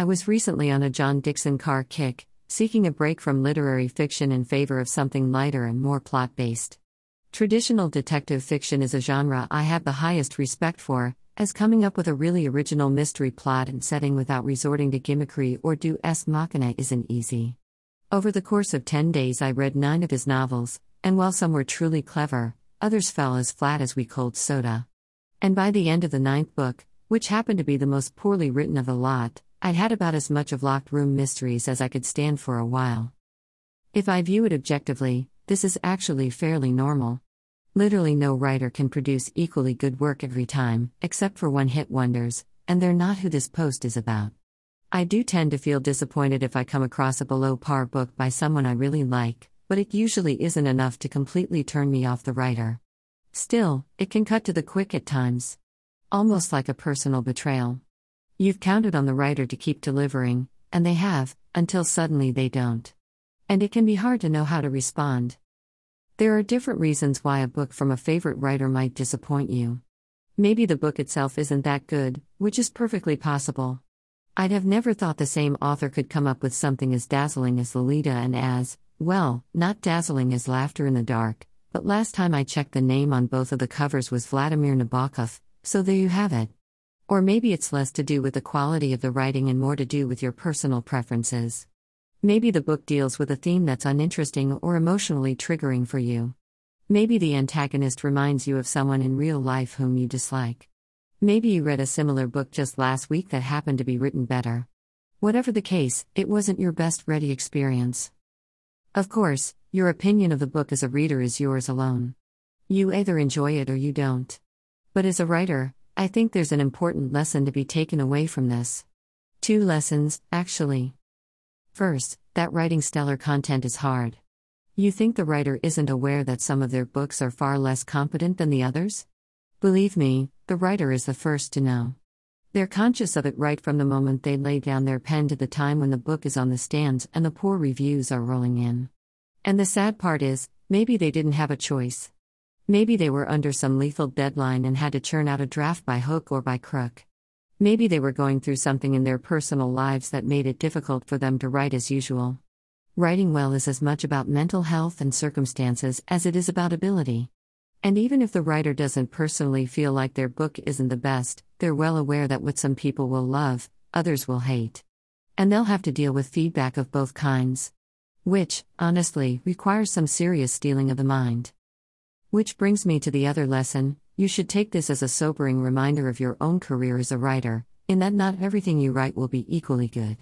I was recently on a John Dickson Carr kick, seeking a break from literary fiction in favor of something lighter and more plot based. Traditional detective fiction is a genre I have the highest respect for, as coming up with a really original mystery plot and setting without resorting to gimmickry or deus machina isn't easy. Over the course of 10 days, I read nine of his novels, and while some were truly clever, others fell as flat as we cold soda. And by the end of the ninth book, which happened to be the most poorly written of the lot, I'd had about as much of locked room mysteries as I could stand for a while. If I view it objectively, this is actually fairly normal. Literally, no writer can produce equally good work every time, except for one hit wonders, and they're not who this post is about. I do tend to feel disappointed if I come across a below par book by someone I really like, but it usually isn't enough to completely turn me off the writer. Still, it can cut to the quick at times. Almost like a personal betrayal. You've counted on the writer to keep delivering, and they have, until suddenly they don't. And it can be hard to know how to respond. There are different reasons why a book from a favorite writer might disappoint you. Maybe the book itself isn't that good, which is perfectly possible. I'd have never thought the same author could come up with something as dazzling as Lolita and as, well, not dazzling as Laughter in the Dark, but last time I checked the name on both of the covers was Vladimir Nabokov, so there you have it. Or maybe it's less to do with the quality of the writing and more to do with your personal preferences. Maybe the book deals with a theme that's uninteresting or emotionally triggering for you. Maybe the antagonist reminds you of someone in real life whom you dislike. Maybe you read a similar book just last week that happened to be written better. Whatever the case, it wasn't your best ready experience. Of course, your opinion of the book as a reader is yours alone. You either enjoy it or you don't. But as a writer, I think there's an important lesson to be taken away from this. Two lessons, actually. First, that writing stellar content is hard. You think the writer isn't aware that some of their books are far less competent than the others? Believe me, the writer is the first to know. They're conscious of it right from the moment they lay down their pen to the time when the book is on the stands and the poor reviews are rolling in. And the sad part is, maybe they didn't have a choice. Maybe they were under some lethal deadline and had to churn out a draft by hook or by crook. Maybe they were going through something in their personal lives that made it difficult for them to write as usual. Writing well is as much about mental health and circumstances as it is about ability. And even if the writer doesn't personally feel like their book isn't the best, they're well aware that what some people will love, others will hate. And they'll have to deal with feedback of both kinds. Which, honestly, requires some serious steeling of the mind. Which brings me to the other lesson you should take this as a sobering reminder of your own career as a writer, in that not everything you write will be equally good.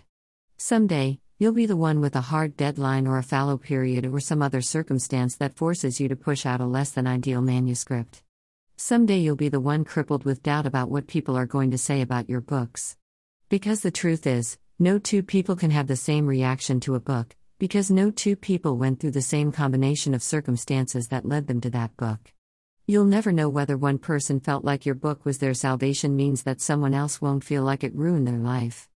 Someday, you'll be the one with a hard deadline or a fallow period or some other circumstance that forces you to push out a less than ideal manuscript. Someday you'll be the one crippled with doubt about what people are going to say about your books. Because the truth is, no two people can have the same reaction to a book, because no two people went through the same combination of circumstances that led them to that book. You'll never know whether one person felt like your book was their salvation means that someone else won't feel like it ruined their life.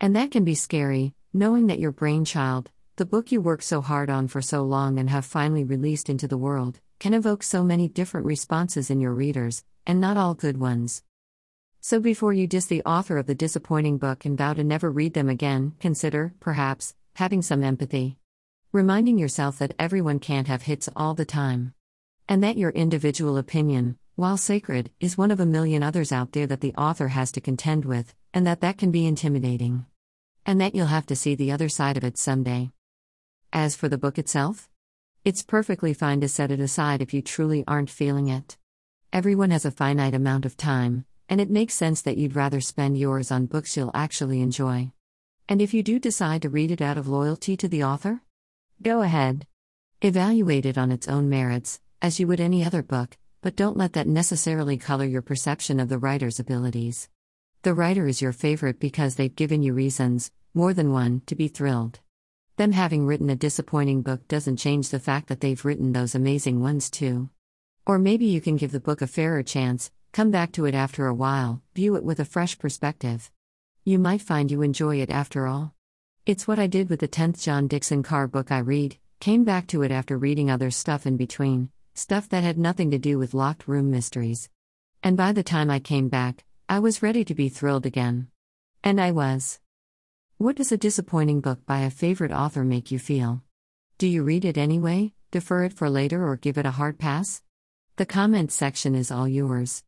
And that can be scary, knowing that your brainchild, the book you worked so hard on for so long and have finally released into the world, can evoke so many different responses in your readers, and not all good ones. So before you diss the author of the disappointing book and vow to never read them again, consider, perhaps, having some empathy. Reminding yourself that everyone can't have hits all the time. And that your individual opinion, while sacred, is one of a million others out there that the author has to contend with, and that that can be intimidating. And that you'll have to see the other side of it someday. As for the book itself, it's perfectly fine to set it aside if you truly aren't feeling it. Everyone has a finite amount of time, and it makes sense that you'd rather spend yours on books you'll actually enjoy. And if you do decide to read it out of loyalty to the author, go ahead. Evaluate it on its own merits, as you would any other book, but don't let that necessarily color your perception of the writer's abilities. The writer is your favorite because they've given you reasons, more than one, to be thrilled. Them having written a disappointing book doesn't change the fact that they've written those amazing ones too. Or maybe you can give the book a fairer chance, come back to it after a while, view it with a fresh perspective. You might find you enjoy it after all. It's what I did with the 10th John Dickson Carr book I read, came back to it after reading other stuff in between, stuff that had nothing to do with locked room mysteries. And by the time I came back, I was ready to be thrilled again. And I was. What does a disappointing book by a favorite author make you feel? Do you read it anyway, defer it for later, or give it a hard pass? The comment section is all yours.